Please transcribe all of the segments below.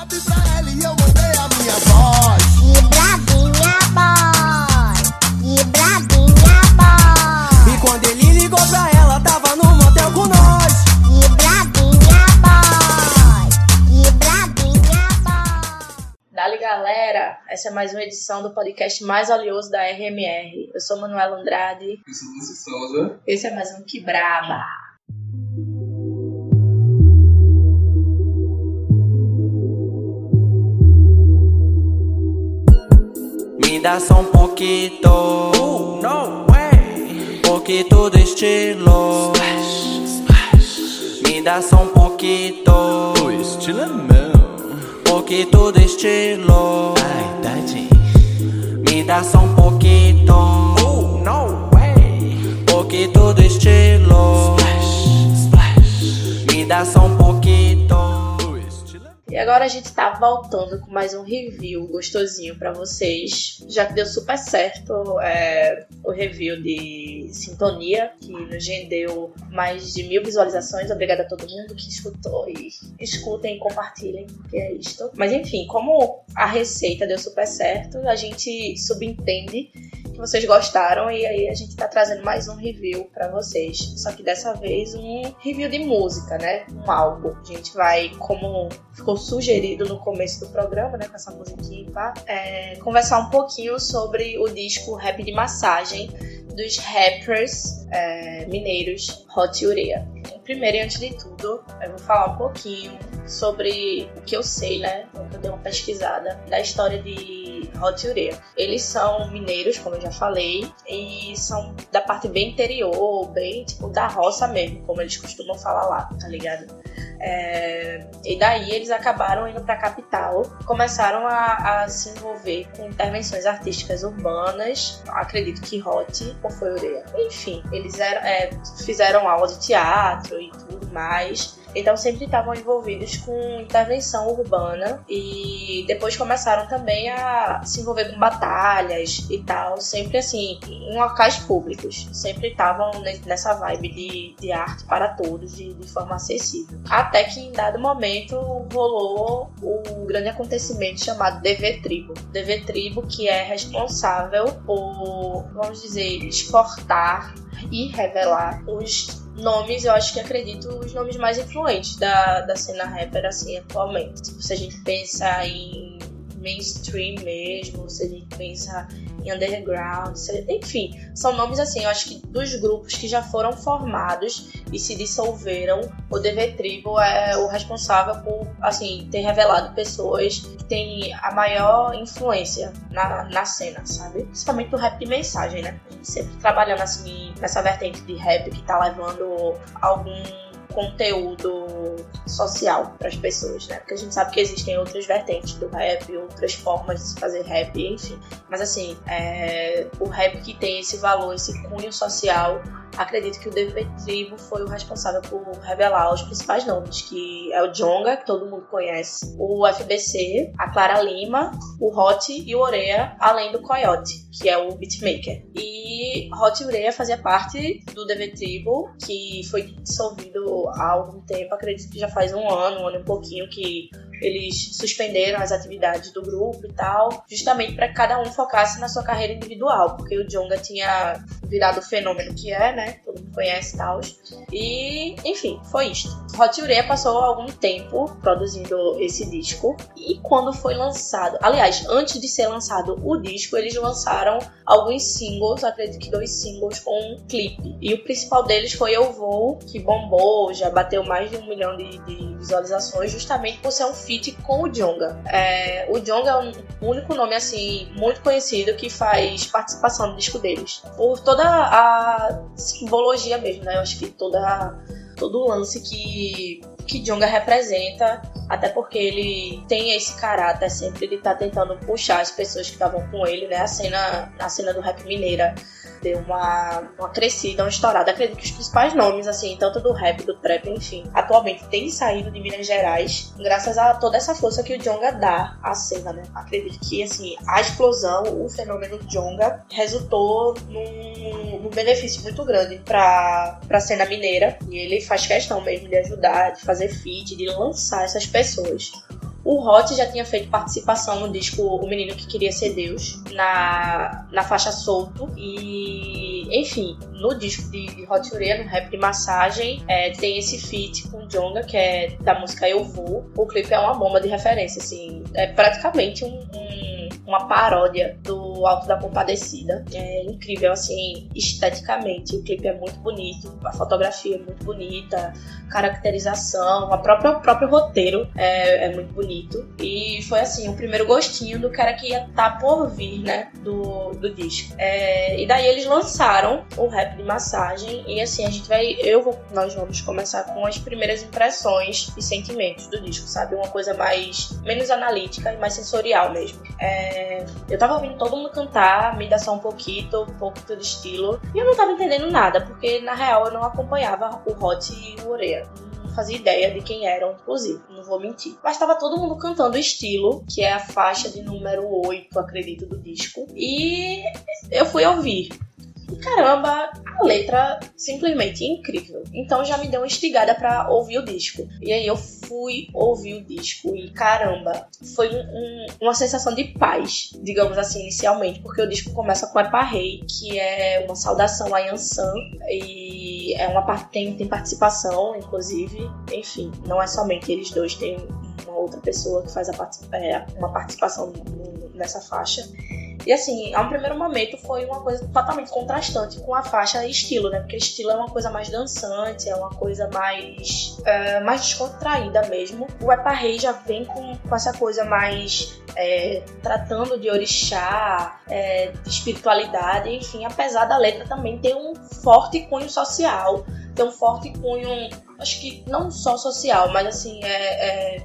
WhatsApp pra ela e eu mandei a minha voz. Que bravinha boy, que bravinha boy, E quando ele ligou pra ela, tava no motel com nós. que bravinha boy, que bravinha boy. Dali galera, essa é mais uma edição do podcast mais oleoso da RMR. Eu sou Manuela Andrade, Eu sou Lúcio Souza. esse é mais um Que Braba. Me dá só um pouquito. no way. Poquito de estilo. Me dá só um pouquito. O estilo é meu. Poquito de estilo. Ai. Me dá só um pouquito. no way. Poquito de estilo. Me dá só um pouquito. E agora a gente tá voltando com mais um review gostosinho pra vocês. Já que deu super certo é, o review de Sintonia, que nos rendeu mais de mil visualizações. Obrigada a todo mundo que escutou e escutem e compartilhem, porque é isto. Mas enfim, como a receita deu super certo, a gente subentende vocês gostaram e aí a gente tá trazendo mais um review pra vocês. Só que dessa vez um review de música, né? Um álbum. A gente vai, como ficou sugerido no começo do programa, né? Com essa musiquinha é, conversar um pouquinho sobre o disco Rap de Massagem dos rappers é, mineiros Hot Urea. Primeiro e antes de tudo, eu vou falar um pouquinho sobre o que eu sei, né? Eu dei uma pesquisada da história de Hot Urea. Eles são mineiros, como eu já falei, e são da parte bem interior, bem tipo da roça mesmo, como eles costumam falar lá, tá ligado? É, e daí eles acabaram indo pra capital, começaram a, a se envolver com intervenções artísticas urbanas, acredito que Hot ou foi Urea. Enfim, eles eram, é, fizeram aula de teatro e tudo mais. Então sempre estavam envolvidos com intervenção urbana e depois começaram também a se envolver com batalhas e tal, sempre assim, em locais públicos. Sempre estavam ne- nessa vibe de, de arte para todos, de, de forma acessível. Até que em dado momento rolou o grande acontecimento chamado DV Tribo. DV Tribo que é responsável por, vamos dizer, exportar e revelar os nomes, eu acho que acredito, os nomes mais influentes da, da cena rapper, assim, atualmente. Se a gente pensa em mainstream mesmo, se a gente pensa em underground, se- enfim, são nomes assim, eu acho que dos grupos que já foram formados e se dissolveram, o DV Tribo é o responsável por, assim, ter revelado pessoas que têm a maior influência na, na cena, sabe? Principalmente do rap de mensagem, né? Sempre trabalhando, assim, nessa vertente de rap que tá levando algum conteúdo social para as pessoas, né? Porque a gente sabe que existem outras vertentes do rap, outras formas de se fazer rap, enfim. Mas assim, é, o rap que tem esse valor, esse cunho social, acredito que o Tribo foi o responsável por revelar os principais nomes, que é o Jonga, que todo mundo conhece, o FBC, a Clara Lima, o Hot e o Oreia, além do Coyote, que é o beatmaker. E Hot e Oreia fazia parte do Tribo, que foi dissolvido há algum tempo, acredito que já faz um ano, um ano e um pouquinho que eles suspenderam as atividades do grupo e tal, justamente para que cada um focasse na sua carreira individual, porque o Jonga tinha virado o fenômeno que é, né? Todo mundo conhece tal. E, enfim, foi isto. Hot Urea passou algum tempo produzindo esse disco e quando foi lançado, aliás, antes de ser lançado o disco, eles lançaram alguns singles, acredito que dois singles com um clipe. E o principal deles foi Eu Vou, que bombou, já bateu mais de um milhão de, de visualizações, justamente por ser um com o Jonga. É, o Jonga é o único nome, assim, muito conhecido que faz participação no disco deles. Por toda a simbologia mesmo, né? Eu acho que toda, todo o lance que, que Jonga representa, até porque ele tem esse caráter sempre de estar tentando puxar as pessoas que estavam com ele, né? A cena, a cena do rap mineira deu uma, uma crescida, uma estourada. Acredito que os principais nomes, assim, tanto do rap, do trap, enfim, atualmente têm saído de Minas Gerais, graças a toda essa força que o Jonga dá à cena, né? Acredito que, assim, a explosão, o fenômeno Jonga, resultou num, num benefício muito grande pra, pra cena mineira. E ele faz questão mesmo de ajudar, de fazer feat, de lançar essas pessoas. O Hot já tinha feito participação no disco O Menino que Queria Ser Deus, na, na faixa Solto. E, enfim, no disco de, de Hot Urea, no rap de massagem, é, tem esse feat com Jonga, que é da música Eu Vou. O clipe é uma bomba de referência, assim, é praticamente um, um uma paródia do Alto da Compadecida. É incrível, assim, esteticamente. O clipe é muito bonito, a fotografia é muito bonita, caracterização, a própria, o próprio roteiro é, é muito bonito. E foi, assim, o primeiro gostinho do cara que ia estar tá por vir, né, do, do disco. É, e daí eles lançaram o rap de massagem e, assim, a gente vai... Eu vou... Nós vamos começar com as primeiras impressões e sentimentos do disco, sabe? Uma coisa mais... menos analítica e mais sensorial mesmo. É, eu tava ouvindo todo mundo cantar, me só um pouquinho, um pouco de estilo, e eu não tava entendendo nada, porque na real eu não acompanhava o Hot e o Oreia não fazia ideia de quem eram, inclusive, não vou mentir. Mas estava todo mundo cantando estilo, que é a faixa de número 8, acredito, do disco. E eu fui ouvir. E caramba, a letra simplesmente incrível. Então já me deu uma instigada para ouvir o disco. E aí eu fui ouvir o disco e caramba, foi um, um, uma sensação de paz, digamos assim, inicialmente, porque o disco começa com Epa Rei, que é uma saudação a Yansan e é uma tem, tem participação, inclusive, enfim, não é somente eles dois, tem uma outra pessoa que faz a, é, uma participação nessa faixa. E assim, a um primeiro momento foi uma coisa totalmente contrastante com a faixa estilo, né? Porque estilo é uma coisa mais dançante, é uma coisa mais, é, mais descontraída mesmo. O Epa Rei já vem com, com essa coisa mais é, tratando de orixá, é, de espiritualidade, enfim, apesar da letra também ter um forte cunho social, ter um forte cunho, acho que não só social, mas assim, é,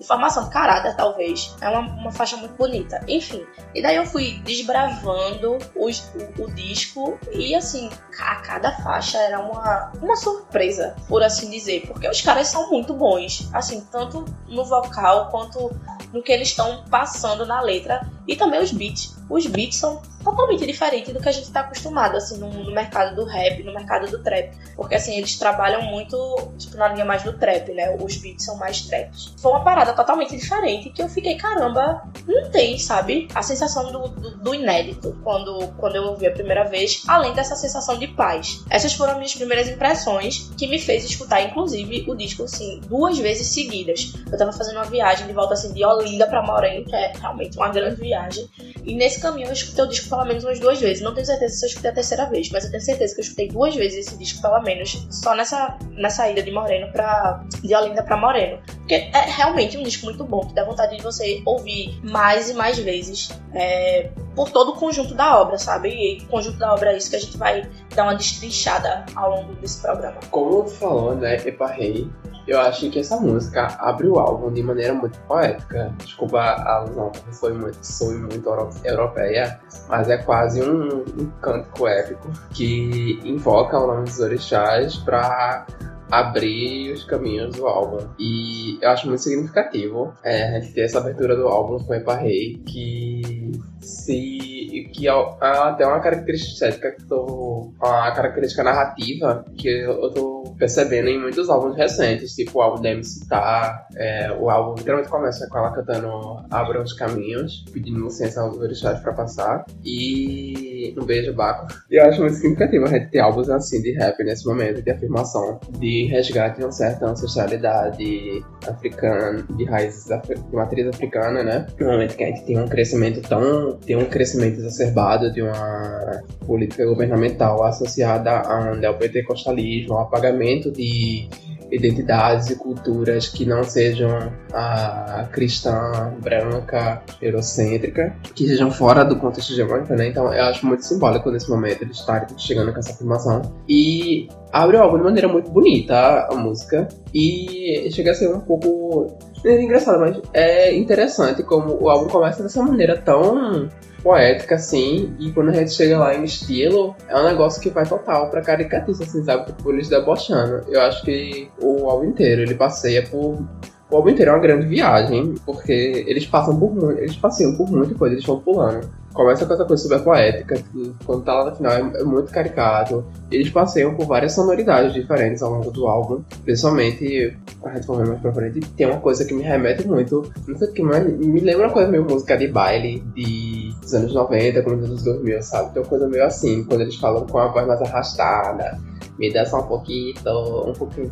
é formação de caráter, talvez. É uma, uma faixa muito bonita. Enfim, e daí eu fui desbravando os, o, o, disco e, assim, a cada faixa era uma, uma surpresa, por assim dizer, porque os caras são muito bons, assim, tanto no vocal quanto no que eles estão passando na letra e também os beats. Os beats são totalmente diferente do que a gente está acostumado, assim, no, no, mercado do rap, no mercado do trap. Porque, assim, eles trabalham muito, tipo, na linha mais do trap, né? Os beats são mais traps. Foi uma parada totalmente diferente que eu fiquei, caramba, não tem, sabe? A sensação do, do, do inédito quando, quando eu ouvi a primeira vez, além dessa sensação de paz. Essas foram as minhas primeiras impressões que me fez escutar, inclusive, o disco, assim, duas vezes seguidas. Eu tava fazendo uma viagem de volta, assim, de Olinda pra Moreno, que é realmente uma grande viagem. E nesse caminho eu escutei o disco pelo menos umas duas vezes. Não tenho certeza se eu escutei a terceira vez, mas eu tenho certeza que eu escutei duas vezes esse disco pelo menos, só nessa, nessa ida de Moreno pra. de Olinda pra Moreno. Porque é realmente um disco muito bom, que dá vontade de você ouvir mais e mais vezes. É, por todo o conjunto da obra, sabe? E o conjunto da obra é isso que a gente vai dar uma destrinchada ao longo desse programa. Como você falou, né, Epa Rei, eu acho que essa música abre o álbum de maneira muito poética. Desculpa a alusão, foi muito, foi muito europeia, mas é quase um, um cântico épico que invoca o nome dos orixás para abrir os caminhos do álbum. E eu acho muito significativo é, ter essa abertura do álbum com Epa Rei, que se que é, é até uma característica estética que tô, uma característica narrativa que eu tô percebendo em muitos álbuns recentes, tipo o álbum da MC Tá, é, o álbum literalmente começa com ela cantando Abra os Caminhos, pedindo licença aos orixás pra passar, e um beijo, Baco. E eu acho muito significativo a gente ter álbuns assim de rap nesse momento, de afirmação, de resgate de uma certa ancestralidade africana, de raízes de matriz africana, né? No momento que a gente tem um crescimento tão, tem um crescimento exacerbado de uma política governamental associada a um neopentecostalismo, ao apagamento de identidades e culturas que não sejam a cristã, branca, eurocêntrica, que sejam fora do contexto hegemônico, né? Então eu acho muito simbólico nesse momento eles estarem chegando com essa afirmação. E abre o álbum de maneira muito bonita a música e chega a ser um pouco é engraçado, mas é interessante como o álbum começa dessa maneira tão poética, assim, e quando a gente chega lá em estilo, é um negócio que vai total pra caricatice, assim, sabe? Por eles debochando. Eu acho que o álbum inteiro, ele passeia por O álbum inteiro é uma grande viagem, porque eles passam por muito, eles passeiam por muita coisa, eles vão pulando. Começa com essa coisa super poética, que quando tá lá no final é, é muito caricato. Eles passeiam por várias sonoridades diferentes ao longo do álbum. Principalmente, a gente for ver mais pra frente, tem uma coisa que me remete muito, não sei o que, mas me lembra uma coisa meio música de baile de dos anos 90, como dos anos 2000, sabe? Tem uma coisa meio assim, quando eles falam com a voz mais arrastada, me dá só um pouquinho, um pouquinho.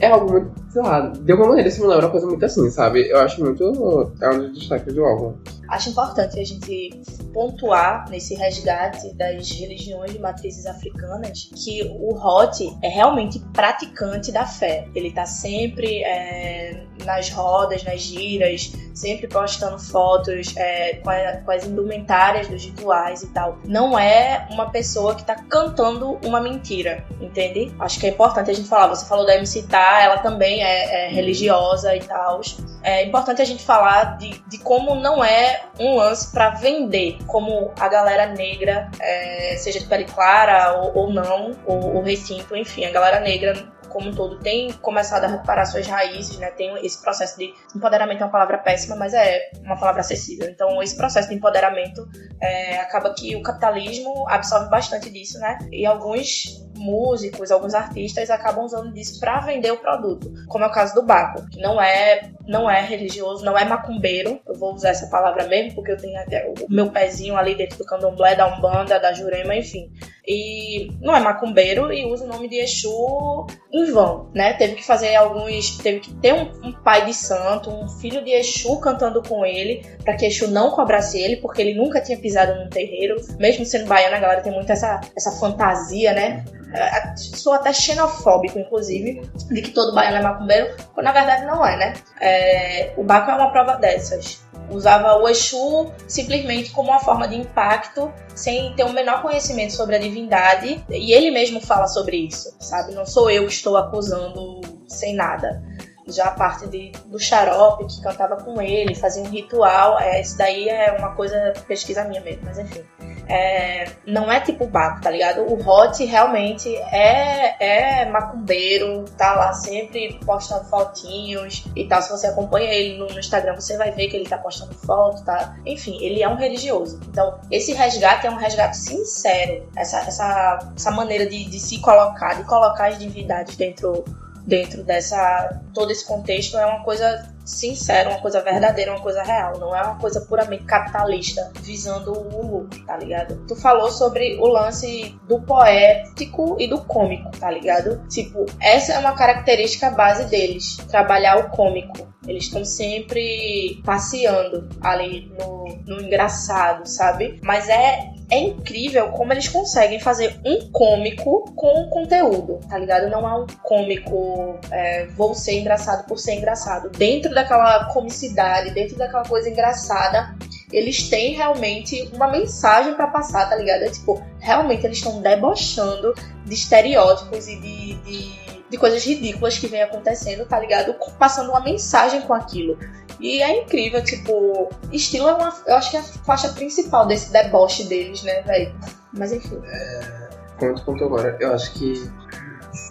É algo muito, sei lá, de alguma maneira isso me lembra uma coisa muito assim, sabe? Eu acho muito. É um dos destaques do álbum. Acho importante a gente pontuar nesse resgate das religiões de matrizes africanas que o Hot é realmente praticante da fé. Ele tá sempre é, nas rodas, nas giras, sempre postando fotos é, com, a, com, as indumentárias dos rituais e tal. Não é uma pessoa que tá cantando uma mentira, entende? Acho que é importante a gente falar. Você falou da MC Tá, ela também é, é religiosa e tal. É importante a gente falar de, de como não é um lance para vender, como a galera negra, é, seja de pele clara ou, ou não, ou recinto, enfim, a galera negra como um todo tem começado a recuperar suas raízes, né? Tem esse processo de empoderamento é uma palavra péssima, mas é uma palavra acessível. Então esse processo de empoderamento é, acaba que o capitalismo absorve bastante disso, né? E alguns músicos, alguns artistas acabam usando disso para vender o produto, como é o caso do Baco, que não é não é religioso, não é macumbeiro. Eu vou usar essa palavra mesmo porque eu tenho até o meu pezinho ali dentro do candomblé, da umbanda, da jurema, enfim. E não é macumbeiro e usa o nome de Exu em vão, né? Teve que fazer alguns. Teve que ter um, um pai de santo, um filho de Exu cantando com ele, para que Exu não cobrasse ele, porque ele nunca tinha pisado num terreiro. Mesmo sendo baiano, a galera tem muito essa, essa fantasia, né? É, sou até xenofóbico, inclusive, de que todo baiano é macumbeiro, quando na verdade não é, né? É, o Baco é uma prova dessas usava o Exu simplesmente como uma forma de impacto, sem ter o menor conhecimento sobre a divindade, e ele mesmo fala sobre isso, sabe? Não sou eu que estou acusando sem nada. Já a parte de, do xarope que cantava com ele, fazia um ritual, é, isso daí é uma coisa, pesquisa minha mesmo, mas enfim. É, não é tipo Baco, tá ligado? O Hot realmente é, é macumbeiro, tá lá sempre postando fotinhos e tal. Se você acompanha ele no, no, Instagram, você vai ver que ele tá postando foto, tá? Enfim, ele é um religioso. Então, esse resgate é um resgate sincero. Essa, essa, essa maneira de, de se colocar, de colocar as divindades dentro dentro dessa todo esse contexto é uma coisa sincera, uma coisa verdadeira, uma coisa real, não é uma coisa puramente capitalista visando o lucro, tá ligado? Tu falou sobre o lance do poético e do cômico, tá ligado? Tipo, essa é uma característica base deles, trabalhar o cômico. Eles estão sempre passeando ali no, no engraçado, sabe? Mas é é incrível como eles conseguem fazer um cômico com conteúdo, tá ligado? Não é um cômico, é, vou ser engraçado por ser engraçado. Dentro daquela comicidade, dentro daquela coisa engraçada, eles têm realmente uma mensagem para passar, tá ligado? É tipo, realmente eles estão debochando de estereótipos e de, de de coisas ridículas que vem acontecendo, tá ligado? Passando uma mensagem com aquilo. E é incrível, tipo, estilo é uma. Eu acho que é a faixa principal desse deboche deles, né, velho? Mas enfim. É, como tu contou agora, eu acho que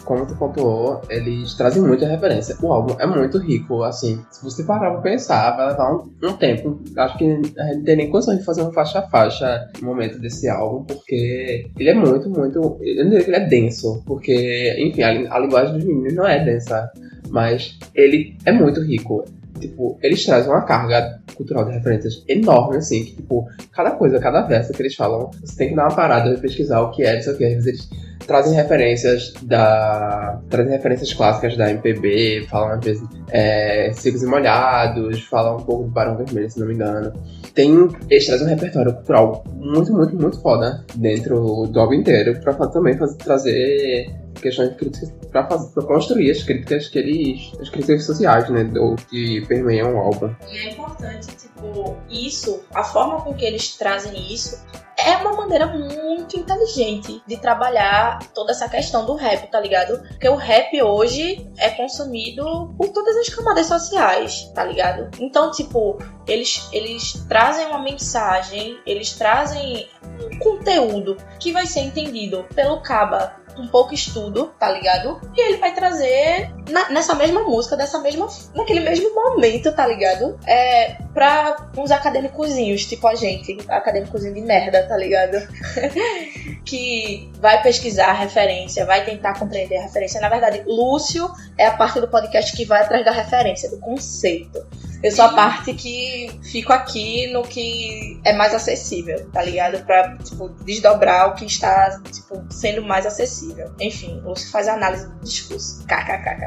como tu pontuou, eles trazem muita referência. O álbum é muito rico, assim. Se você parar pra pensar, vai levar um, um tempo. Acho que a gente não tem nem condição de fazer uma faixa a faixa no momento desse álbum, porque ele é muito, muito. Eu não diria que ele é denso, porque, enfim, a, a linguagem dos meninos não é densa, mas ele é muito rico tipo, eles trazem uma carga cultural de referências enorme, assim, que, tipo, cada coisa, cada verso que eles falam, você tem que dar uma parada e pesquisar o que é, isso aqui. Às vezes eles trazem referências da. trazem referências clássicas da MPB, falam às vezes é, Secos e Molhados, falam um pouco do Barão Vermelho, se não me engano. Tem, eles trazem um repertório cultural muito, muito, muito foda dentro do álbum inteiro, pra também fazer, trazer questões de críticas pra construir as críticas que eles. as críticas sociais, né? Do, que permeiam o álbum. E é importante, tipo, isso, a forma com que eles trazem isso é uma maneira muito inteligente de trabalhar toda essa questão do rap, tá ligado? Porque o rap hoje é consumido por todas as camadas sociais, tá ligado? Então, tipo, eles, eles trazem uma mensagem, eles trazem um conteúdo que vai ser entendido pelo caba com pouco estudo, tá ligado? E ele vai trazer na- nessa mesma música, dessa mesma, naquele mesmo momento, tá ligado? É, pra uns acadêmicozinhos, tipo a gente, acadêmicozinho de merda, tá ligado? que vai pesquisar a referência, vai tentar compreender a referência. Na verdade, Lúcio é a parte do podcast que vai atrás da referência, do conceito. Eu sou a parte que fico aqui no que é mais acessível, tá ligado? Pra, tipo, desdobrar o que está, tipo, sendo mais acessível. Enfim, Lúcio faz a análise do discurso.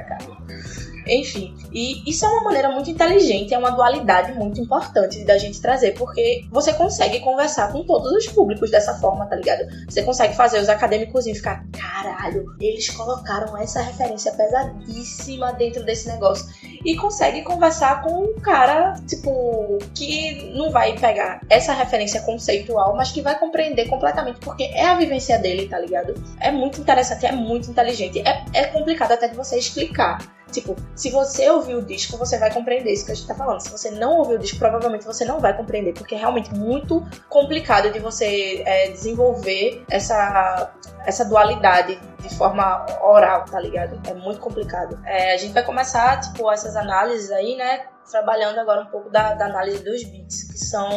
KKKKK. Enfim, e isso é uma maneira muito inteligente, é uma dualidade muito importante da gente trazer, porque você consegue conversar com todos os públicos dessa forma, tá ligado? Você consegue fazer os acadêmicos ficar, caralho, eles colocaram essa referência pesadíssima dentro desse negócio. E consegue conversar com um cara, tipo, que não vai pegar essa referência conceitual, mas que vai compreender completamente, porque é a vivência dele, tá ligado? É muito interessante, é muito inteligente. É, é complicado até de você explicar. Tipo, se você ouvir o disco, você vai compreender isso que a gente tá falando. Se você não ouvir o disco, provavelmente você não vai compreender, porque é realmente muito complicado de você é, desenvolver essa, essa dualidade de forma oral, tá ligado? É muito complicado. É, a gente vai começar, tipo, essas análises aí, né? Trabalhando agora um pouco da, da análise dos beats, que são,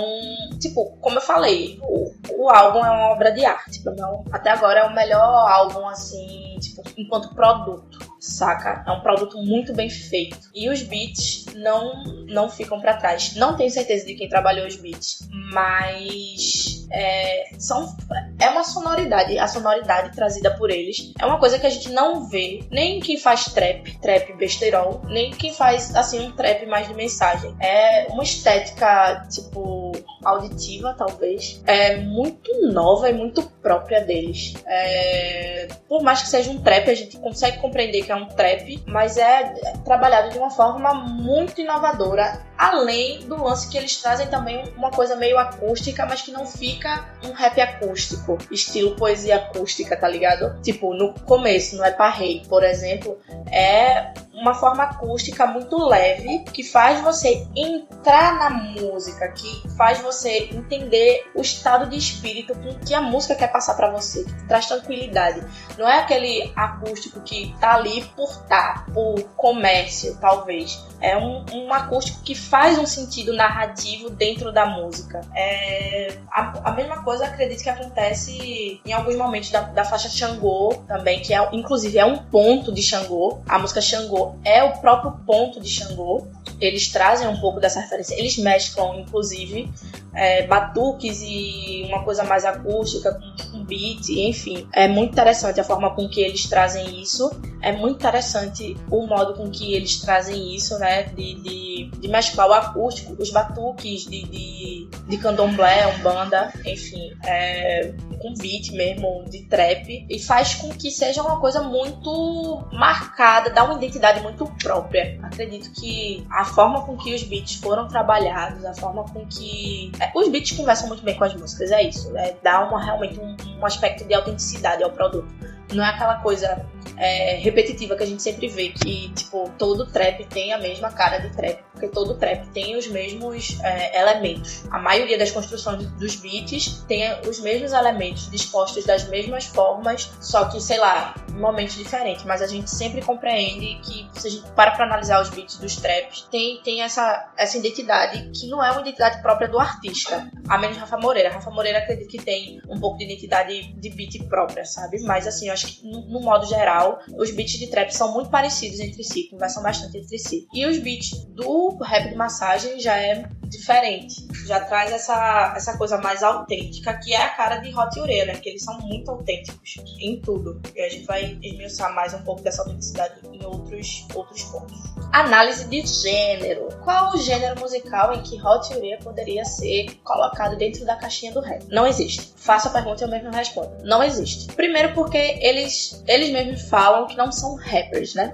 tipo, como eu falei, o, o álbum é uma obra de arte. Pra mim, até agora é o melhor álbum, assim, tipo, enquanto produto saca? É um produto muito bem feito. E os beats não, não ficam para trás. Não tenho certeza de quem trabalhou os beats, mas é, são, é uma sonoridade. A sonoridade trazida por eles é uma coisa que a gente não vê nem quem faz trap, trap besterol, nem quem faz assim um trap mais de mensagem. É uma estética tipo auditiva, talvez. É muito nova e muito própria deles. É, por mais que seja um trap, a gente consegue compreender que é um trap, mas é trabalhado de uma forma muito inovadora, além do lance que eles trazem também uma coisa meio acústica, mas que não fica um rap acústico, estilo poesia acústica, tá ligado? Tipo, no começo, no Epa Rei, por exemplo, é uma forma acústica muito leve que faz você entrar na música, que faz você entender o estado de espírito com que a música quer passar para você, que traz tranquilidade. Não é aquele acústico que tá ali por tá, por comércio, talvez. É um, um acústico que faz um sentido narrativo dentro da música. É, a, a mesma coisa, acredito que acontece em alguns momentos da, da faixa Xangô também, que é, inclusive é um ponto de Xangô. A música Xangô é o próprio ponto de Xangô. Eles trazem um pouco dessa referência. Eles mesclam, inclusive, é, batuques e uma coisa mais acústica com beat, enfim. É muito interessante a forma com que eles trazem isso. É muito interessante o modo com que eles trazem isso, né? De, de, de mesclar o acústico, os batuques de, de, de candomblé, umbanda, enfim. É, com beat mesmo, de trap. E faz com que seja uma coisa muito marcada, dá uma identidade muito própria. Acredito que a forma com que os beats foram trabalhados, a forma com que é, os beats conversam muito bem com as músicas, é isso. É, dá uma, realmente um, um aspecto de autenticidade ao produto. Não é aquela coisa é, repetitiva que a gente sempre vê, que, tipo, todo trap tem a mesma cara de trap, porque todo trap tem os mesmos é, elementos. A maioria das construções dos beats tem os mesmos elementos dispostos das mesmas formas, só que, sei lá, em momentos diferentes. Mas a gente sempre compreende que, se a gente para pra analisar os beats dos traps, tem, tem essa, essa identidade que não é uma identidade própria do artista. A menos Rafa Moreira. Rafa Moreira acredito que tem um pouco de identidade de beat própria, sabe? Mas, assim, eu acho que, no, no modo geral, os beats de trap são muito parecidos entre si, conversam bastante entre si. E os beats do rap de massagem já é diferente. Já traz essa, essa coisa mais autêntica, que é a cara de Hot Ureia, né? Porque eles são muito autênticos em tudo. E a gente vai esmiuçar mais um pouco dessa autenticidade em outros, outros pontos. Análise de gênero. Qual o gênero musical em que Hot Ureia poderia ser colocado dentro da caixinha do rap? Não existe. Faça a pergunta e eu mesmo respondo. Não existe. Primeiro porque eles, eles mesmos falam que não são rappers, né?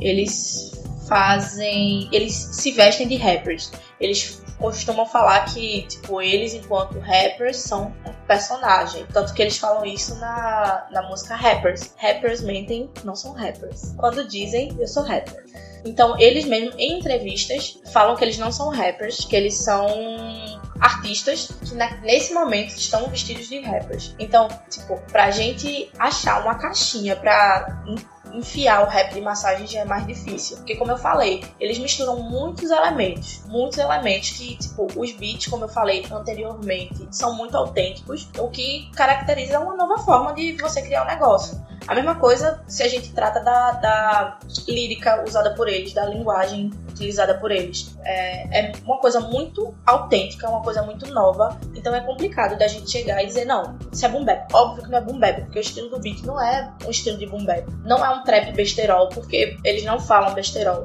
Eles fazem. Eles se vestem de rappers. Eles costumam falar que, tipo, eles, enquanto rappers, são um personagem. Tanto que eles falam isso na, na música Rappers. Rappers mentem, não são rappers. Quando dizem, eu sou rapper. Então, eles mesmos, em entrevistas, falam que eles não são rappers, que eles são artistas que nesse momento estão vestidos de rappers. Então, tipo, pra gente achar uma caixinha pra enfiar o rap de massagem já é mais difícil. Porque, como eu falei, eles misturam muitos elementos. Muitos elementos que, tipo, os beats, como eu falei anteriormente, são muito autênticos, o que caracteriza uma nova forma de você criar um negócio. A mesma coisa se a gente trata da, da lírica usada por eles, da linguagem utilizada por eles. É, é uma coisa muito autêntica, uma coisa muito nova. Então é complicado da gente chegar e dizer, não, isso é boom. Óbvio que não é boom porque o estilo do beat não é um estilo de boom. Não é um trap besterol, porque eles não falam besterol.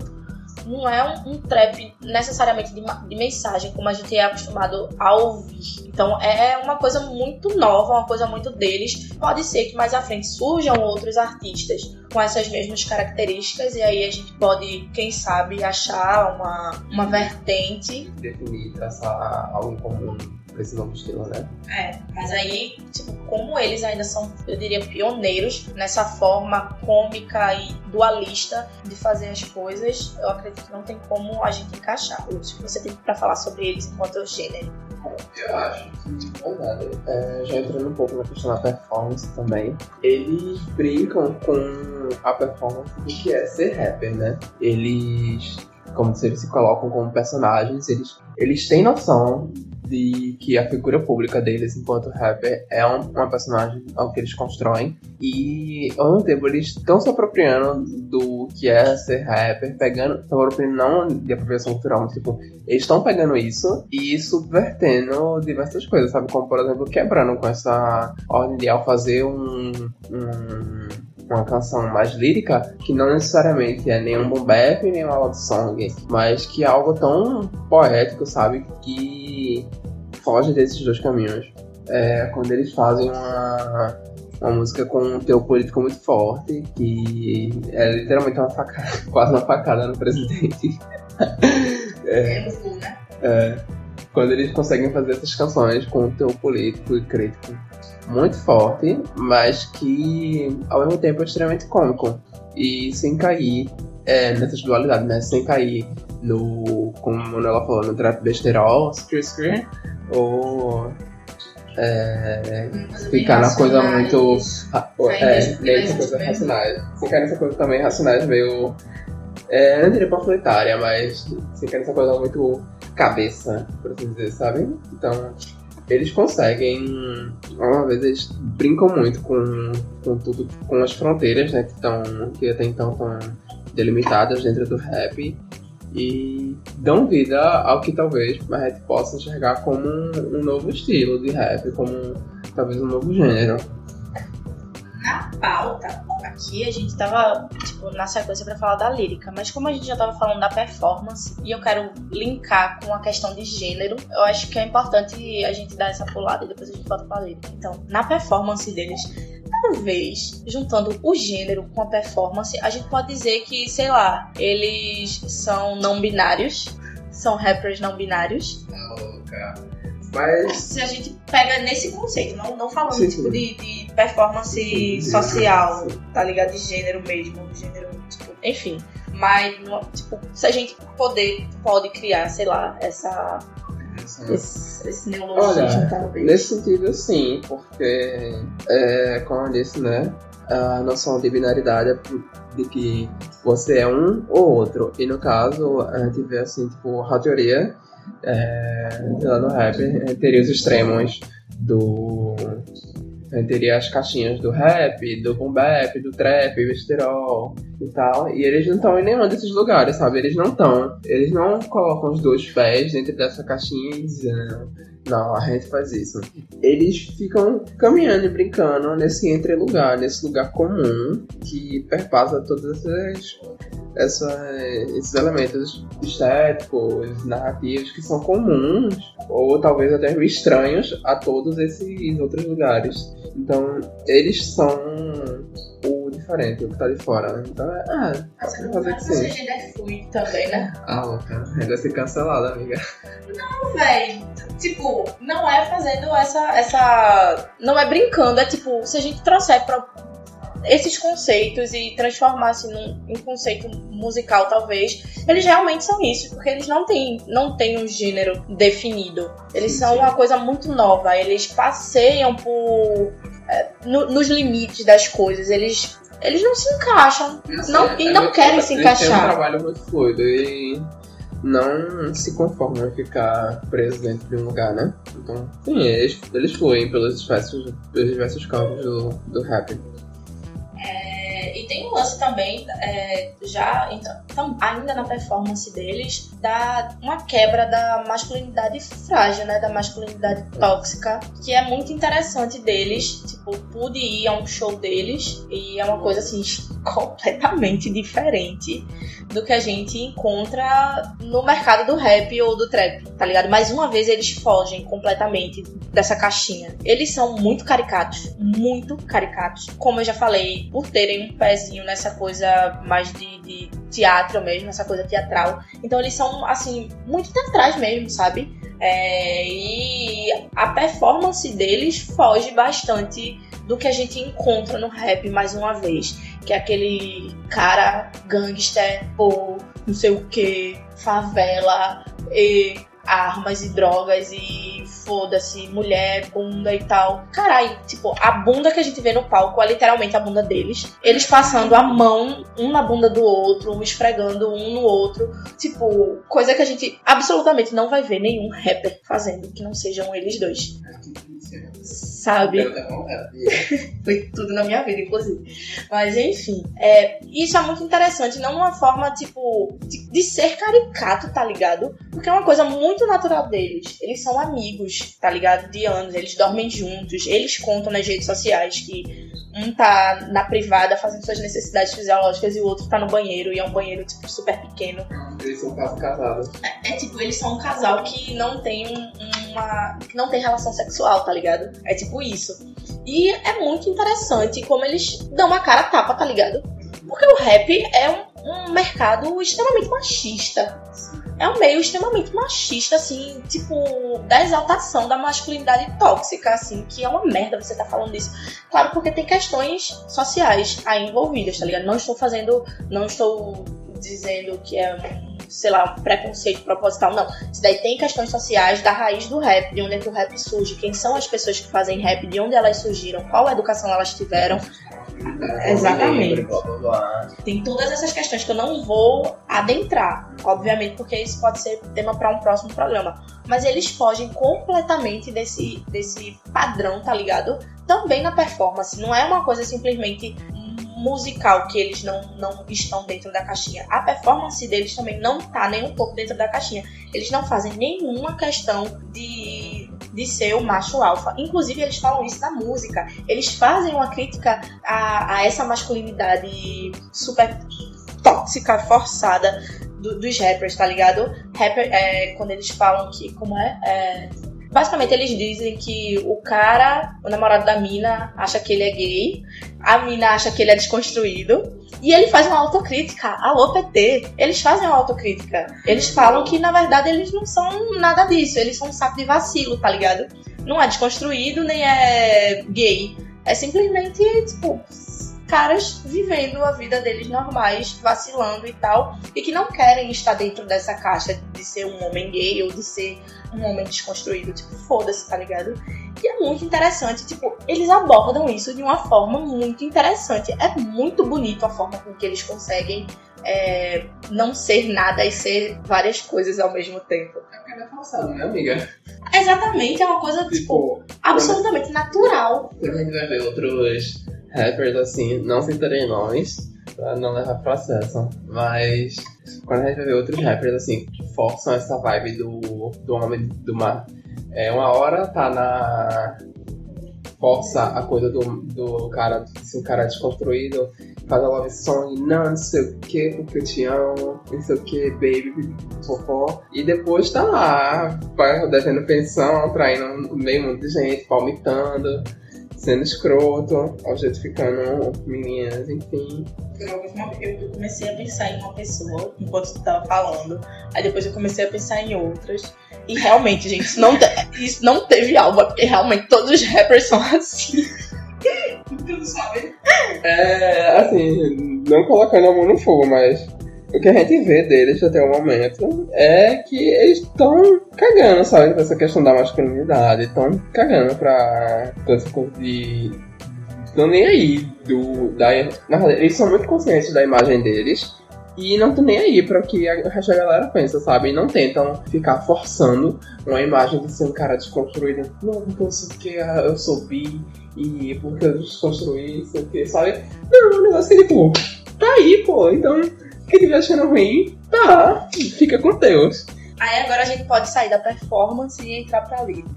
Não é um, um trap necessariamente de, de mensagem, como a gente é acostumado a ouvir. Então é uma coisa muito nova, uma coisa muito deles. Pode ser que mais à frente surjam outros artistas com essas mesmas características, e aí a gente pode, quem sabe, achar uma, uma vertente Definir, traçar algo em comum esse novo estilo, né? É, mas aí, tipo, como eles ainda são, eu diria, pioneiros nessa forma cômica e dualista de fazer as coisas, eu acredito que não tem como a gente encaixar. O que você tem pra falar sobre eles enquanto gênero? Eu acho que, verdade, é, já entrando um pouco na questão da performance também, eles brincam com a performance do que é ser rapper, né? Eles, como se eles se colocam como personagens, eles, eles têm noção de que a figura pública deles enquanto rapper é um, uma personagem ao que eles constroem e ao mesmo tempo eles estão se apropriando do que é ser rapper, pegando, se apropriando não de apropriação cultural, mas tipo, eles estão pegando isso e subvertendo diversas coisas, sabe? Como, por exemplo, quebrando com essa ordem de ao fazer um, um- uma canção mais lírica, que não necessariamente é nem um boom bap, nem uma love song, mas que é algo tão poético, sabe? Que foge desses dois caminhos. É quando eles fazem uma, uma música com um teu político muito forte, que é literalmente uma facada, quase uma facada no presidente. É full, né? É, quando eles conseguem fazer essas canções com o teu político e crítico muito forte, mas que ao mesmo tempo é extremamente cômico. E sem cair é, nessas dualidades, né? Sem cair no, como a Manuela falou, no trap besterol, screw screw, ou é, ficar na coisa muito. É, meio essa coisa racionais. Ficar nessa coisa também racionais, meio. É, não diria panfletária, mas ficar nessa coisa muito cabeça, por assim dizer, sabe? Então, eles conseguem. Uma vez eles brincam muito com, com tudo, com as fronteiras, né? Que, tão, que até então estão delimitadas dentro do rap. E dão vida ao que talvez a gente possa enxergar como um, um novo estilo de rap, como talvez um novo gênero. Na pauta, aqui a gente tava, tipo, na sequência pra falar da lírica, mas como a gente já tava falando da performance e eu quero linkar com a questão de gênero, eu acho que é importante a gente dar essa pulada e depois a gente volta pra lírica. Então, na performance deles, talvez, juntando o gênero com a performance, a gente pode dizer que, sei lá, eles são não binários, são rappers não binários. Mas Se a gente pega nesse conceito, não, não falando Sim, tipo, de, de performance Sim, sim, social, sim. tá ligado? De gênero mesmo, gênero, tipo, enfim. Mas, tipo, se a gente poder, pode criar, sei lá, essa, esse, esse neologismo, Olha, talvez. Nesse sentido, sim, porque, é, como eu disse, né, a noção de binaridade é de que você é um ou outro. E no caso, a gente vê assim, tipo, a teoria é, lá no rap, gente teria os extremos do. Gente teria as caixinhas do rap, do boom bap, do trap, besterol e tal. E eles não estão em nenhum desses lugares, sabe? Eles não estão. Eles não colocam os dois pés dentro dessa caixinha e dizendo, não, a gente faz isso. Eles ficam caminhando e brincando nesse entre lugar, nesse lugar comum que perpassa todos esses, essa, esses elementos estéticos, narrativos que são comuns ou talvez até estranhos a todos esses outros lugares. Então, eles são o diferente, o que tá de fora, né? Então é. Ah, Mas pode fazer que sim. você ainda é fluido também, né? Ah, louca, ainda ser cancelada, amiga. Não, véi. Tipo, não é fazendo essa, essa. Não é brincando, é tipo, se a gente trouxer pra esses conceitos e transformasse num, em conceito musical, talvez, eles realmente são isso, porque eles não têm, não têm um gênero definido. Eles Sim, são sim. uma coisa muito nova, eles passeiam por. é, no- nos limites das coisas, eles. Eles não se encaixam. Não- e não querem se Eles têm um encaixar. trabalho muito fluido e não se conformam em ficar presos dentro de um lugar, né? Então, sim, eles, eles fluem pelos diversos, pelos diversos campos do, do rap. Tem um lance também, é, já então, tam- ainda na performance deles, da uma quebra da masculinidade frágil, né? Da masculinidade tóxica, que é muito interessante deles. Tipo, pude ir a um show deles e é uma coisa assim completamente diferente do que a gente encontra no mercado do rap ou do trap, tá ligado? Mais uma vez eles fogem completamente dessa caixinha. Eles são muito caricatos, muito caricatos. Como eu já falei, por terem um pezinho nessa coisa mais de, de teatro mesmo, essa coisa teatral. Então eles são, assim, muito teatrais mesmo, sabe? É, e a performance deles foge bastante do que a gente encontra no rap mais uma vez. Que é aquele cara gangster ou não sei o que, favela e armas e drogas e foda-se, mulher, bunda e tal. Caralho, tipo, a bunda que a gente vê no palco é literalmente a bunda deles. Eles passando a mão um na bunda do outro, um esfregando um no outro. Tipo, coisa que a gente absolutamente não vai ver nenhum rapper fazendo que não sejam eles dois. Sabe? Foi tudo na minha vida, inclusive. Mas enfim, é, isso é muito interessante, não uma forma, tipo, de, de ser caricato, tá ligado? Porque é uma coisa muito natural deles. Eles são amigos, tá ligado? De anos, eles dormem juntos, eles contam nas redes sociais que um tá na privada fazendo suas necessidades fisiológicas e o outro tá no banheiro, e é um banheiro, tipo, super pequeno. Eles são quase casados. É tipo, eles são um casal que não tem um- uma. que não tem relação sexual, tá ligado? É tipo isso. E é muito interessante como eles dão uma cara a tapa, tá ligado? Porque o rap é um, um mercado extremamente machista. É um meio extremamente machista, assim, tipo, da exaltação da masculinidade tóxica, assim, que é uma merda você tá falando isso. Claro, porque tem questões sociais aí envolvidas, tá ligado? Não estou fazendo. Não estou dizendo que é sei lá, um preconceito proposital, não. Isso daí tem questões sociais da raiz do rap, de onde é que o rap surge, quem são as pessoas que fazem rap, de onde elas surgiram, qual educação elas tiveram. Exatamente. Tem todas essas questões que eu não vou adentrar, obviamente, porque isso pode ser tema para um próximo programa. Mas eles fogem completamente desse, desse padrão, tá ligado? Também na performance. Não é uma coisa simplesmente musical que eles não, não estão dentro da caixinha. A performance deles também não tá nem um pouco dentro da caixinha. Eles não fazem nenhuma questão de, de ser o macho alfa. Inclusive, eles falam isso na música. Eles fazem uma crítica a, a essa masculinidade super tóxica, forçada do- dos rappers, tá ligado? Rapper, é, quando eles falam que. Como é? É, Basicamente, eles dizem que o cara, o namorado da mina, acha que ele é gay, a mina acha que ele é desconstruído, e ele faz uma autocrítica. Alô, PT, eles fazem uma autocrítica. Eles falam que, na verdade, eles não são nada disso, eles são um saco de vacilo, tá ligado? Não é desconstruído, nem é gay. É simplesmente, tipo, caras vivendo a vida deles normais, vacilando e tal, e que não querem estar dentro dessa caixa de ser um homem gay ou de ser um homem desconstruído. Tipo, foda-se, tá ligado? E é muito interessante, tipo, eles abordam isso de uma forma muito interessante. É muito bonito a forma com que eles conseguem é, não ser nada e ser várias coisas ao mesmo tempo. É porque não é forçado, né, amiga? Exatamente, é uma coisa, tipo, Tipo, absolutamente natural. quando a gente vai ver outros rappers assim, não citarei nomes, pra não levar processo, mas quando a gente ver outros rappers assim, que forçam essa vibe do, do homem do mar, é uma hora tá na. força a coisa do, do cara, se o cara é desconstruído, faz a love song, não, não sei o que, porque eu te amo, não sei o que, baby, fofó, e depois tá lá, devendo pensão, traindo meio mundo de gente, palmitando sendo escroto, objetificando meninas, enfim. Eu comecei a pensar em uma pessoa enquanto tu tava falando. Aí depois eu comecei a pensar em outras. E realmente, gente, isso não, te- isso não teve alma, porque realmente todos os rappers são assim. Tu sabe? É, assim, não colocando a mão no fogo, mas o que a gente vê deles até o momento é que eles estão cagando, sabe, pra essa questão da masculinidade, estão cagando pra toda essa coisa de. Estão nem aí do. Da, na verdade, eles são muito conscientes da imagem deles. E não estão nem aí para o que a, resto da galera pensa, sabe? E não tentam ficar forçando uma imagem de ser um cara desconstruído. Não, porque eu sou que eu sou bi e porque eu desconstruí, sei o que, sabe? Não, é um negócio que, tipo, tá aí, pô. Então, quem estiver achando ruim, tá. Fica com Deus. Aí agora a gente pode sair da performance e entrar pra lírica.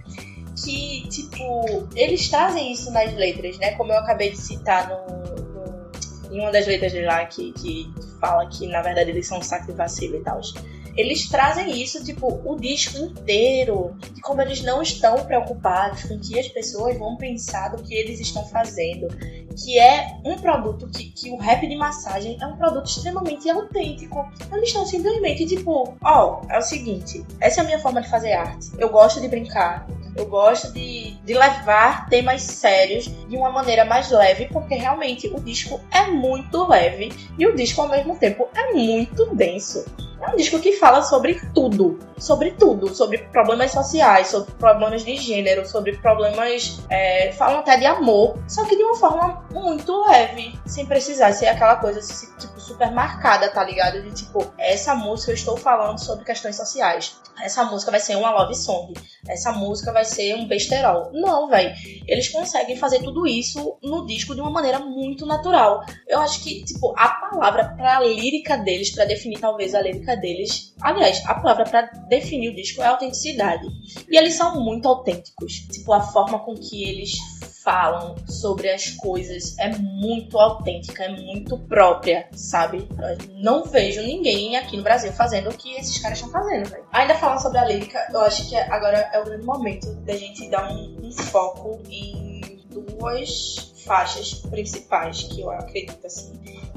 Que, tipo, eles trazem isso nas letras, né? Como eu acabei de citar no, no- em uma das letras dele lá, que, que fala que, na verdade, eles são saco de vacilo e tal. Eles trazem isso, tipo, o disco inteiro. De como eles não estão preocupados com o que as pessoas vão pensar do que eles estão fazendo. Que é um produto que, que o rap de massagem é um produto extremamente autêntico. Eles estão simplesmente tipo, ó, é o seguinte, essa é a minha forma de fazer arte. Eu gosto de brincar, eu gosto de, de levar temas sérios de uma maneira mais leve, porque realmente o disco é muito leve e o disco ao mesmo tempo é muito denso. É um disco que fala sobre tudo, sobre tudo, sobre problemas sociais, sobre problemas de gênero, sobre problemas. É, falam até de amor, só que de uma forma muito leve, sem precisar ser aquela coisa tipo super marcada, tá ligado? De tipo, essa música eu estou falando sobre questões sociais. Essa música vai ser uma love song. Essa música vai ser um besterol. Não, velho. Eles conseguem fazer tudo isso no disco de uma maneira muito natural. Eu acho que, tipo, a palavra pra lírica deles, pra definir talvez a lírica deles. Aliás, a palavra pra definir o disco é autenticidade. E eles são muito autênticos. Tipo, a forma com que eles falam sobre as coisas é muito autêntica, é muito própria, sabe? Eu não vejo ninguém aqui no Brasil fazendo o que esses caras estão fazendo, velho. Ainda falando sobre a lírica, eu acho que agora é o grande momento da gente dar um, um foco em duas faixas principais que eu acredito assim,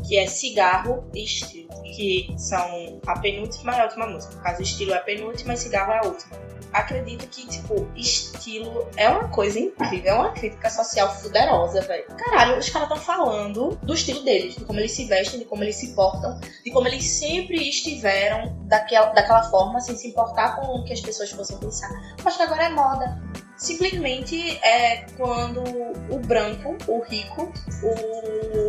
que é cigarro e estilo, que são a penúltima e a última música. No caso, estilo é a penúltima e cigarro é a última acredito que, tipo, estilo é uma coisa incrível, é uma crítica social fuderosa, velho. Caralho, os caras estão falando do estilo deles, de como eles se vestem, de como eles se portam, de como eles sempre estiveram daquela, daquela forma, sem se importar com o que as pessoas fossem pensar. Mas que agora é moda. Simplesmente é quando o branco, o rico, o.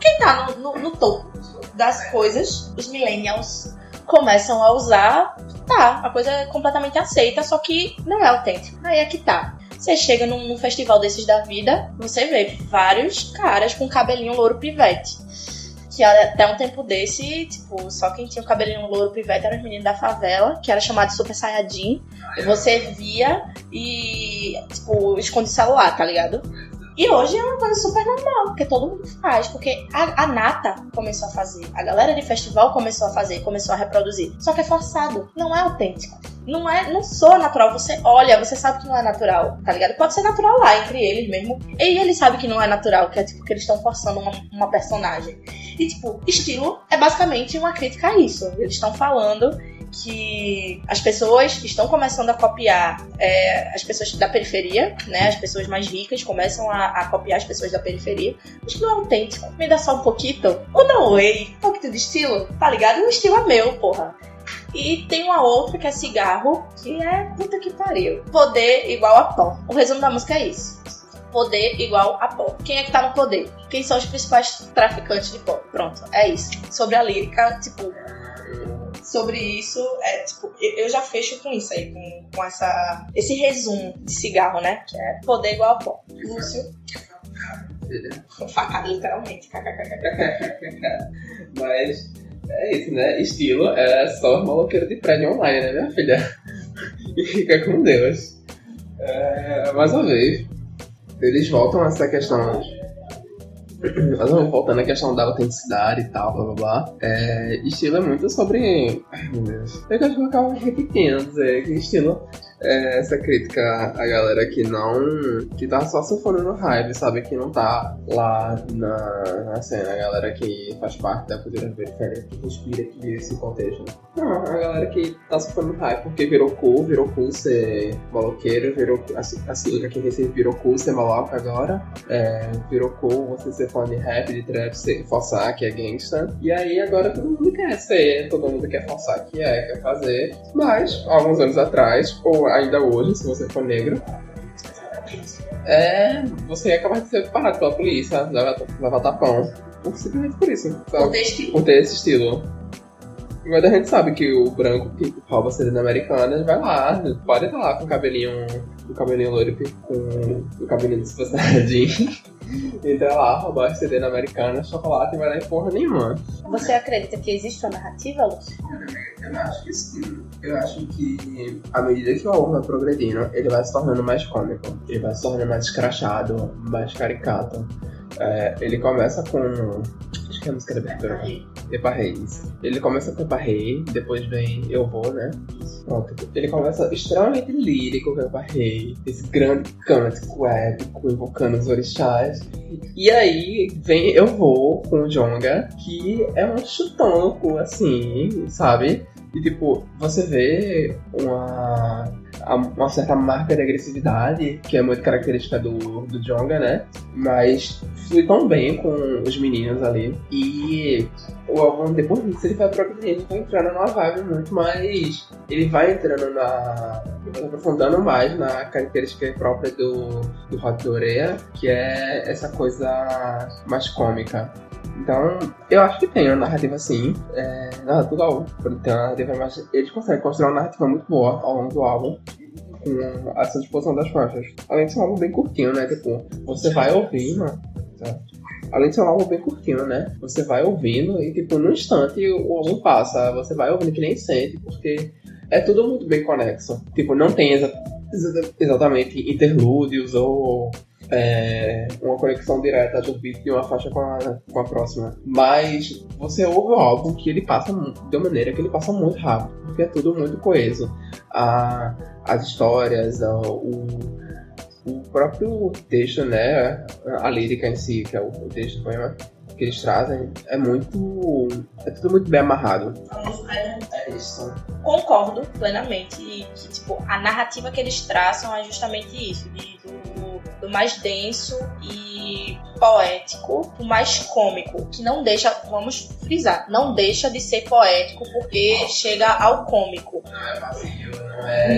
Quem tá no, no, no topo das coisas, os millennials, começam a usar tá, a coisa é completamente aceita, só que não é autêntico. Aí é que tá. Você chega num, num festival desses da vida, você vê vários caras com cabelinho louro pivete. Que até um tempo desse, tipo, só quem tinha o cabelinho louro pivete era os meninos da favela, que era chamado de Super Saiyajin. E você via e, tipo, esconde o celular, tá ligado? E hoje é uma coisa super normal, porque todo mundo faz, porque a, a Nata começou a fazer, a galera de festival começou a fazer, começou a reproduzir. Só que é forçado, não é autêntico. Não é, não soa natural. Você olha, você sabe que não é natural, tá ligado? Pode ser natural lá entre eles mesmo. E eles sabem que não é natural, que é tipo que eles estão forçando uma, uma personagem. E tipo, estilo é basicamente uma crítica a isso. Eles estão falando que as pessoas estão começando a copiar é, as pessoas da periferia, né? As pessoas mais ricas começam a, a copiar as pessoas da periferia. Mas não é autêntico. Me dá só um pouquinho. Ou não, way. Um pouquinho de estilo, tá ligado? O estilo é meu, porra. E tem uma outra que é cigarro, que é puta que pariu. Poder igual a pó. O resumo da música é isso. Poder igual a pó. Quem é que tá no poder? Quem são os principais traficantes de pó? Pronto, é isso. Sobre a lírica, tipo, sobre isso, é tipo, eu já fecho com isso aí, com, com essa, esse resumo de cigarro, né? Que é poder igual a pó. Lúcio, facada literalmente. Mas é isso, né? Estilo é só maloqueiro de prédio online, né, minha filha? E fica com Deus. É, mais uma vez, eles voltam a essa questão. Mas voltando à questão da autenticidade e tal, blá blá blá. É, estilo é muito sobre. Ai meu Deus. Eu acho que eu acabo repetindo dizer que estilo é, essa crítica à galera que não. que tá só no hype, sabe? Que não tá lá na, na cena. A galera que faz parte da cultura periférica, que respira, que vive esse contexto. Não, a galera que tá no hype porque virou cool, virou cool ser maloqueiro, virou. Assim, assim aqui em Recife virou cool ser maloca agora. É, virou cool você ser fã de rap, de trap, ser, forçar que é gangsta. E aí agora todo mundo quer ser, todo mundo quer forçar que é, quer fazer. Mas, alguns anos atrás, ou ainda hoje, se você for negro, é, você ia acabar de ser parado pela polícia, levar, levar tapão. Simplesmente por isso. Sabe? Por ter estilo. Por ter esse estilo. Mas a gente sabe que o branco que rouba CD americana vai lá, pode estar lá com o cabelinho, o cabelinho loiro com o cabelinho de Superstardinho. Entra lá, roubar CD na americana, chocolate e vai dar em porra nenhuma. Você acredita que existe uma narrativa, Lúcio? Eu acho que sim. Eu acho que à medida que o álbum vai progredindo, ele vai se tornando mais cômico. Ele vai se tornando mais escrachado, mais caricato. É, ele começa com. Acho que é a música da abertura. Epa Reis. Ele começa com Epa depois vem Eu Vou, né? Pronto. Ele começa extremamente lírico com Epa esse grande cântico épico, invocando os orixás. E aí vem Eu Vou com o Jonga, que é um chutão, assim, sabe? E tipo, você vê uma, uma certa marca de agressividade, que é muito característica do, do Jonga, né? Mas flui tão bem com os meninos ali. E o álbum, depois disso, ele vai progredindo, vai entrando numa vibe muito mais. Ele vai entrando na. aprofundando mais na característica própria do, do Hot Dorea, que é essa coisa mais cômica. Então, eu acho que tem uma narrativa assim. É, narrativa do álbum. Tem uma narrativa mais. Eles conseguem construir uma narrativa muito boa ao longo do álbum. Com essa disposição das faixas. Além de ser um álbum bem curtinho, né? Tipo, você vai ouvindo. Tá? Além de ser um álbum bem curtinho, né? Você vai ouvindo e, tipo, no instante o álbum passa. Você vai ouvindo que nem sente, porque é tudo muito bem conexo. Tipo, não tem exa- exa- exatamente interlúdios ou é, uma conexão direta do beat de uma faixa com a, com a próxima. Mas você ouve o álbum que ele passa de uma maneira que ele passa muito rápido, porque é tudo muito coeso. A, as histórias, a- o, o próprio texto, né? A lírica em si, que é o, o texto poema que eles trazem, é muito. É tudo muito bem amarrado. É isso. Concordo plenamente que, tipo, a narrativa que eles traçam é justamente isso, de- do, mais denso e poético, o mais cômico, que não deixa, vamos frisar, não deixa de ser poético porque chega ao cômico.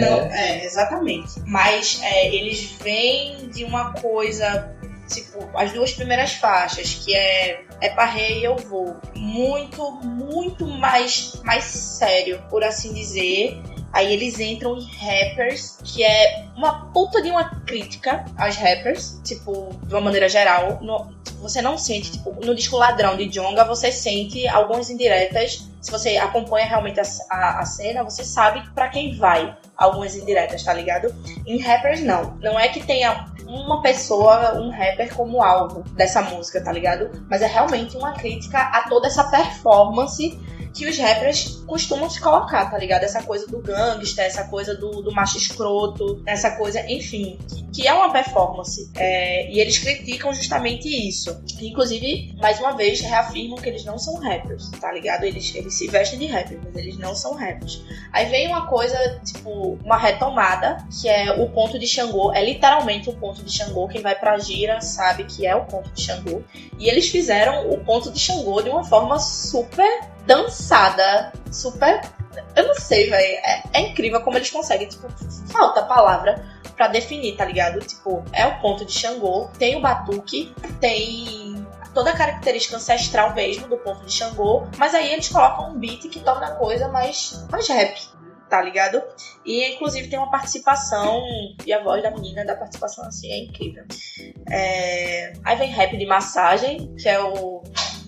Não, é, exatamente. Mas é, eles vêm de uma coisa, tipo, as duas primeiras faixas, que é É pra rei eu vou. Muito, muito mais, mais sério, por assim dizer. Aí eles entram em rappers, que é uma puta de uma crítica aos rappers, tipo, de uma maneira geral. No- você não sente, tipo, no disco Ladrão de Jonga, você sente algumas indiretas. Se você acompanha realmente a, a, a cena, você sabe pra quem vai algumas indiretas, tá ligado? Em rappers, não. Não é que tenha uma pessoa, um rapper como alvo dessa música, tá ligado? Mas é realmente uma crítica a toda essa performance que os rappers costumam se colocar, tá ligado? Essa coisa do gangster, essa coisa do, do macho escroto, essa coisa, enfim, que é uma performance. É, e eles criticam justamente isso. Inclusive, mais uma vez, reafirmam que eles não são rappers, tá ligado? Eles, eles se vestem de rappers, mas eles não são rappers. Aí vem uma coisa, tipo, uma retomada, que é o ponto de Xangô. É literalmente o ponto de Xangô. Quem vai pra gira sabe que é o ponto de Xangô. E eles fizeram o ponto de Xangô de uma forma super dançada, super. Eu não sei, velho. É, é incrível como eles conseguem. Tipo, falta palavra pra definir, tá ligado? Tipo, é o ponto de Xangô, tem o batuque, tem toda a característica ancestral mesmo do ponto de Xangô, mas aí eles colocam um beat que torna a coisa mais, mais rap, tá ligado? E inclusive tem uma participação, e a voz da menina da participação assim é incrível. É, Aí vem rap de massagem, que é o,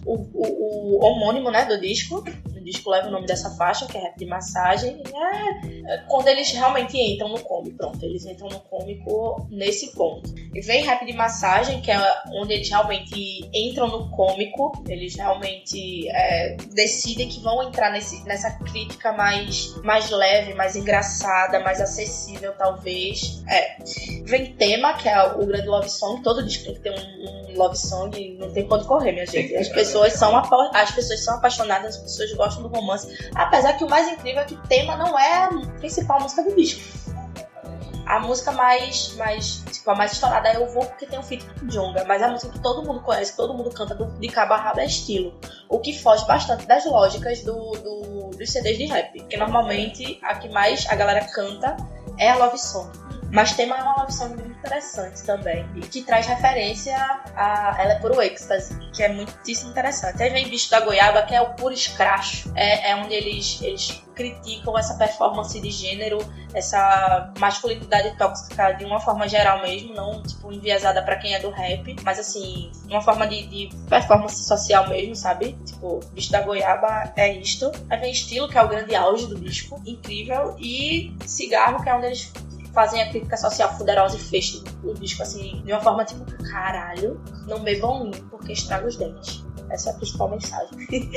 o, o, o homônimo né, do disco, disco leva o nome dessa faixa, que é rap de massagem. E é, é quando eles realmente entram no cômico. Pronto, eles entram no cômico nesse ponto. E vem rap de massagem, que é onde eles realmente entram no cômico. Eles realmente é, decidem que vão entrar nesse, nessa crítica mais, mais leve, mais engraçada, mais acessível, talvez. É. Vem tema, que é o grande love song. Todo disco tem que ter um, um love song. Não tem quanto correr, minha gente. As pessoas são as pessoas são apaixonadas, as pessoas gostam do romance. Apesar que o mais incrível é que tema não é a principal música do disco. A música mais, mais, tipo, a mais estourada é Eu Vou Porque tem um feat com Jonga, mas a música que todo mundo conhece, que todo mundo canta do, de cabo a rabo é estilo. O que foge bastante das lógicas do, do- dos CDs de rap. Porque normalmente a que mais a galera canta é a Love Song. Mas tema é uma love song muito interessante também. Que traz referência a Ela é Puro Êxtase, que é muitíssimo interessante. Aí vem Bicho da Goiaba, que é o puro escracho. É, é onde eles, eles criticam essa performance de gênero, essa masculinidade tóxica de uma forma geral mesmo, não tipo enviesada pra quem é do rap, mas assim, uma forma de, de performance social mesmo, sabe? Tipo, Bicho da Goiaba é isto. Aí vem Estilo, que é o grande auge do disco, incrível, e Cigarro, que é onde eles fazem a crítica social poderosa e fecham o disco assim, de uma forma tipo, caralho, não bebam um porque estraga os dentes. Essa é a principal mensagem.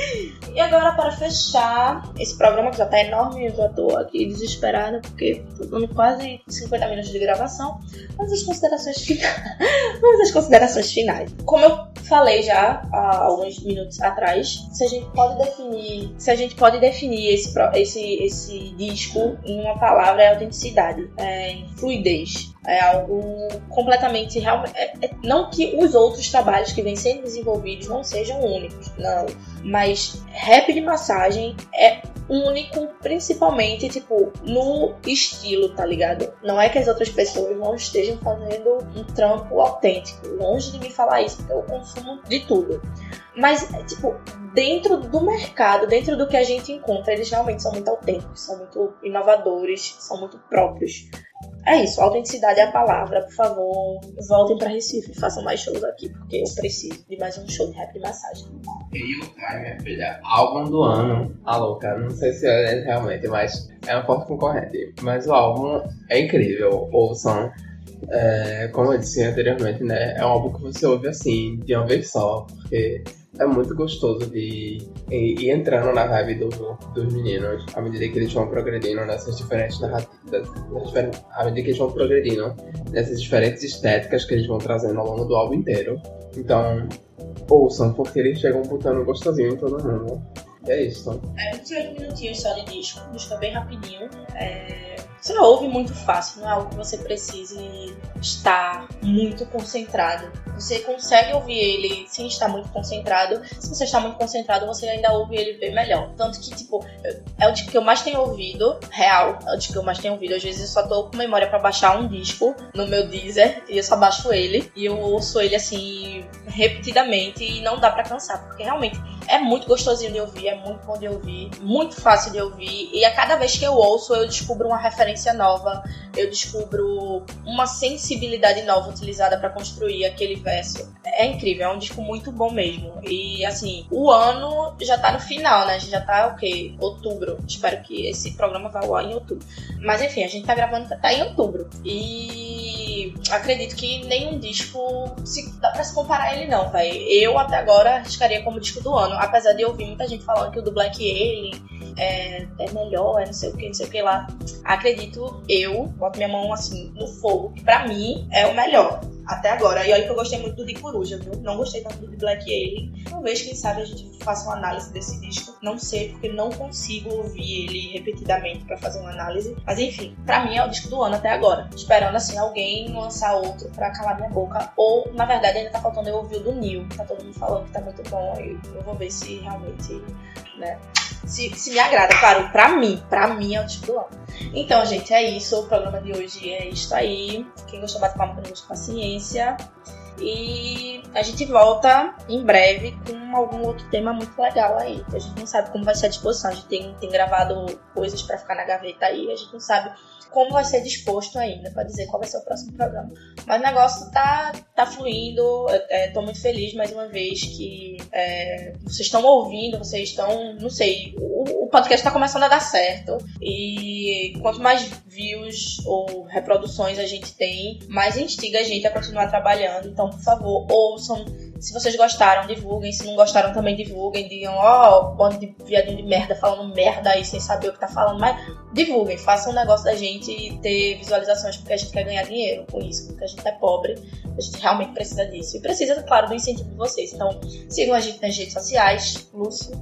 e agora, para fechar esse programa que já tá enorme, eu já tô aqui desesperada porque tô dando quase 50 minutos de gravação. Vamos às considerações finais. Vamos às considerações finais. Como eu falei já há alguns minutos atrás, se a gente pode definir, se a gente pode definir esse, esse, esse disco em uma palavra é autenticidade, é fluidez. É algo completamente real. é- é- não que os outros trabalhos que vêm sendo desenvolvidos não sejam únicos, não. Mas rap de massagem é único, principalmente, tipo, no estilo, tá ligado? Não é que as outras pessoas não estejam fazendo um trampo autêntico. Longe de me falar isso, porque eu consumo de tudo. Mas, é, tipo, dentro do mercado, dentro do que a gente encontra, eles realmente são muito autênticos, são muito inovadores, são muito próprios. É isso, autenticidade é a palavra. Por favor, voltem pra Recife, façam mais shows aqui, porque eu preciso de mais um show de rap de massagem. Minha filha, álbum do ano. A louca, não sei se é realmente, mas é um forte concorrente. Mas o álbum é incrível, ouçam. É, como eu disse anteriormente, né? É um álbum que você ouve assim, de uma vez só, porque é muito gostoso de ir, entrando na vibe do, dos meninos à medida que eles vão progredindo nessas diferentes narrativas, à medida que eles vão progredindo nessas diferentes estéticas que eles vão trazendo ao longo do álbum inteiro. Então, ouçam, porque eles chegam botando gostosinho em todo mundo. E é isso. É 28 minutinhos só de disco, disco é bem rapidinho. É... Você ouve muito fácil, não é algo que você precise estar muito concentrado. Você consegue ouvir ele sem estar muito concentrado. Se você está muito concentrado, você ainda ouve ele bem melhor. Tanto que, tipo, é o disco que eu mais tenho ouvido, real, é o disco que eu mais tenho ouvido. Às vezes eu só tô com memória pra baixar um disco no meu Deezer e eu só baixo ele e eu ouço ele assim repetidamente e não dá pra cansar, porque realmente é muito gostosinho de ouvir, é muito bom de ouvir, muito fácil de ouvir. E a cada vez que eu ouço, eu descubro uma referência nova, eu descubro uma sensibilidade nova utilizada pra construir aquele verso. É incrível, é um disco muito bom mesmo. E assim, o ano já tá no final, né? A gente já tá o quê? Outubro. Espero que esse programa vá ao em outubro. Mas enfim, a gente tá gravando, tá em outubro. E acredito que nenhum disco se, dá pra se comparar ele, não, velho. Eu até agora arriscaria como disco do ano. Apesar de ouvir muita gente falando que o do Black Alien é, é melhor, é não sei o que, não sei o que lá. Acredito, eu, boto minha mão assim no fogo, que pra mim é o melhor. Até agora. E olha que eu gostei muito do de Coruja, viu? Não gostei tanto do de Black Alien. Talvez, quem sabe, a gente faça uma análise desse disco. Não sei, porque não consigo ouvir ele repetidamente pra fazer uma análise. Mas enfim, pra mim é o disco do ano até agora. Esperando, assim, alguém lançar outro pra calar minha boca. Ou, na verdade, ainda tá faltando eu ouvir o do Neil. Tá todo mundo falando que tá muito bom. E eu vou ver se realmente, né... Se, se me agrada, claro, pra mim, pra mim é o disco do ano. Então, gente, é isso. O programa de hoje é isso aí. Quem gostou, bate palma, não gostou, paciência. E a gente volta em breve com algum outro tema muito legal aí. A gente não sabe como vai ser a disposição. A gente tem, tem gravado coisas pra ficar na gaveta aí. A gente não sabe como vai ser disposto ainda para dizer qual vai ser o próximo programa. Mas o negócio tá, tá fluindo. É, tô muito feliz mais uma vez que é, vocês estão ouvindo, vocês estão, não sei, o, o podcast tá começando a dar certo. E quanto mais views ou reproduções a gente tem, mais instiga a gente a continuar trabalhando. Então, por favor, ouçam se vocês gostaram, divulguem. Se não gostaram, também divulguem. Digam, ó, oh, bando de viadinho de merda falando merda aí sem saber o que tá falando. Mas divulguem, façam um negócio da gente ter visualizações, porque a gente quer ganhar dinheiro com isso, porque a gente é pobre, a gente realmente precisa disso. E precisa, claro, do incentivo de vocês. Então, sigam a gente nas redes sociais. Lúcio.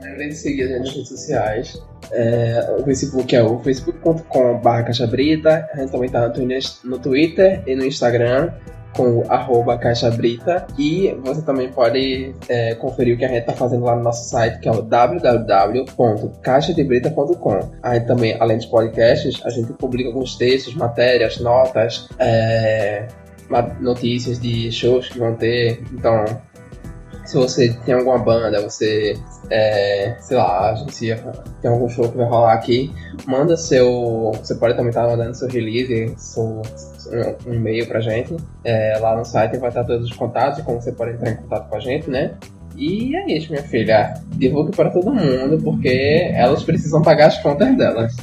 Lembrem de seguir a gente nas redes sociais. É, o Facebook é o facebook.com.br. A gente também tá no Twitter e no Instagram com o arroba Caixa Brita e você também pode é, conferir o que a gente está fazendo lá no nosso site, que é o www.caixadebrita.com. Aí também, além dos podcasts, a gente publica alguns textos, matérias, notas, é, notícias de shows que vão ter. Então, se você tem alguma banda, você, é, sei lá, a gente tem algum show que vai rolar aqui, manda seu. Você pode também estar mandando seu release, seu, um, e-mail pra gente. É, lá no site vai estar todos os contatos, como você pode entrar em contato com a gente, né? E é isso, minha filha. Divulgue para todo mundo, porque elas precisam pagar as contas delas.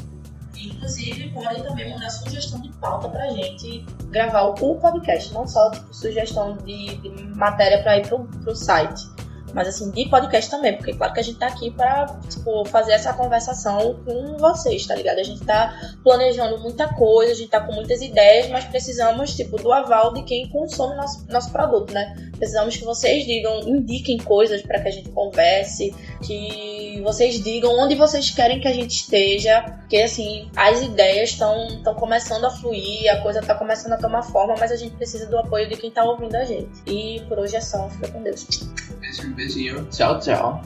Inclusive, podem também mandar sugestão de pauta pra gente gravar o podcast, não só tipo, sugestão de, de matéria para ir pro, pro site mas assim, de podcast também, porque claro que a gente tá aqui pra, tipo, fazer essa conversação com vocês, tá ligado? A gente tá planejando muita coisa, a gente tá com muitas ideias, mas precisamos, tipo, do aval de quem consome nosso, nosso produto, né? Precisamos que vocês digam, indiquem coisas para que a gente converse, que vocês digam onde vocês querem que a gente esteja, porque assim, as ideias estão começando a fluir, a coisa tá começando a tomar forma, mas a gente precisa do apoio de quem tá ouvindo a gente. E por hoje é só, fica com Deus. Beijo, 小脚。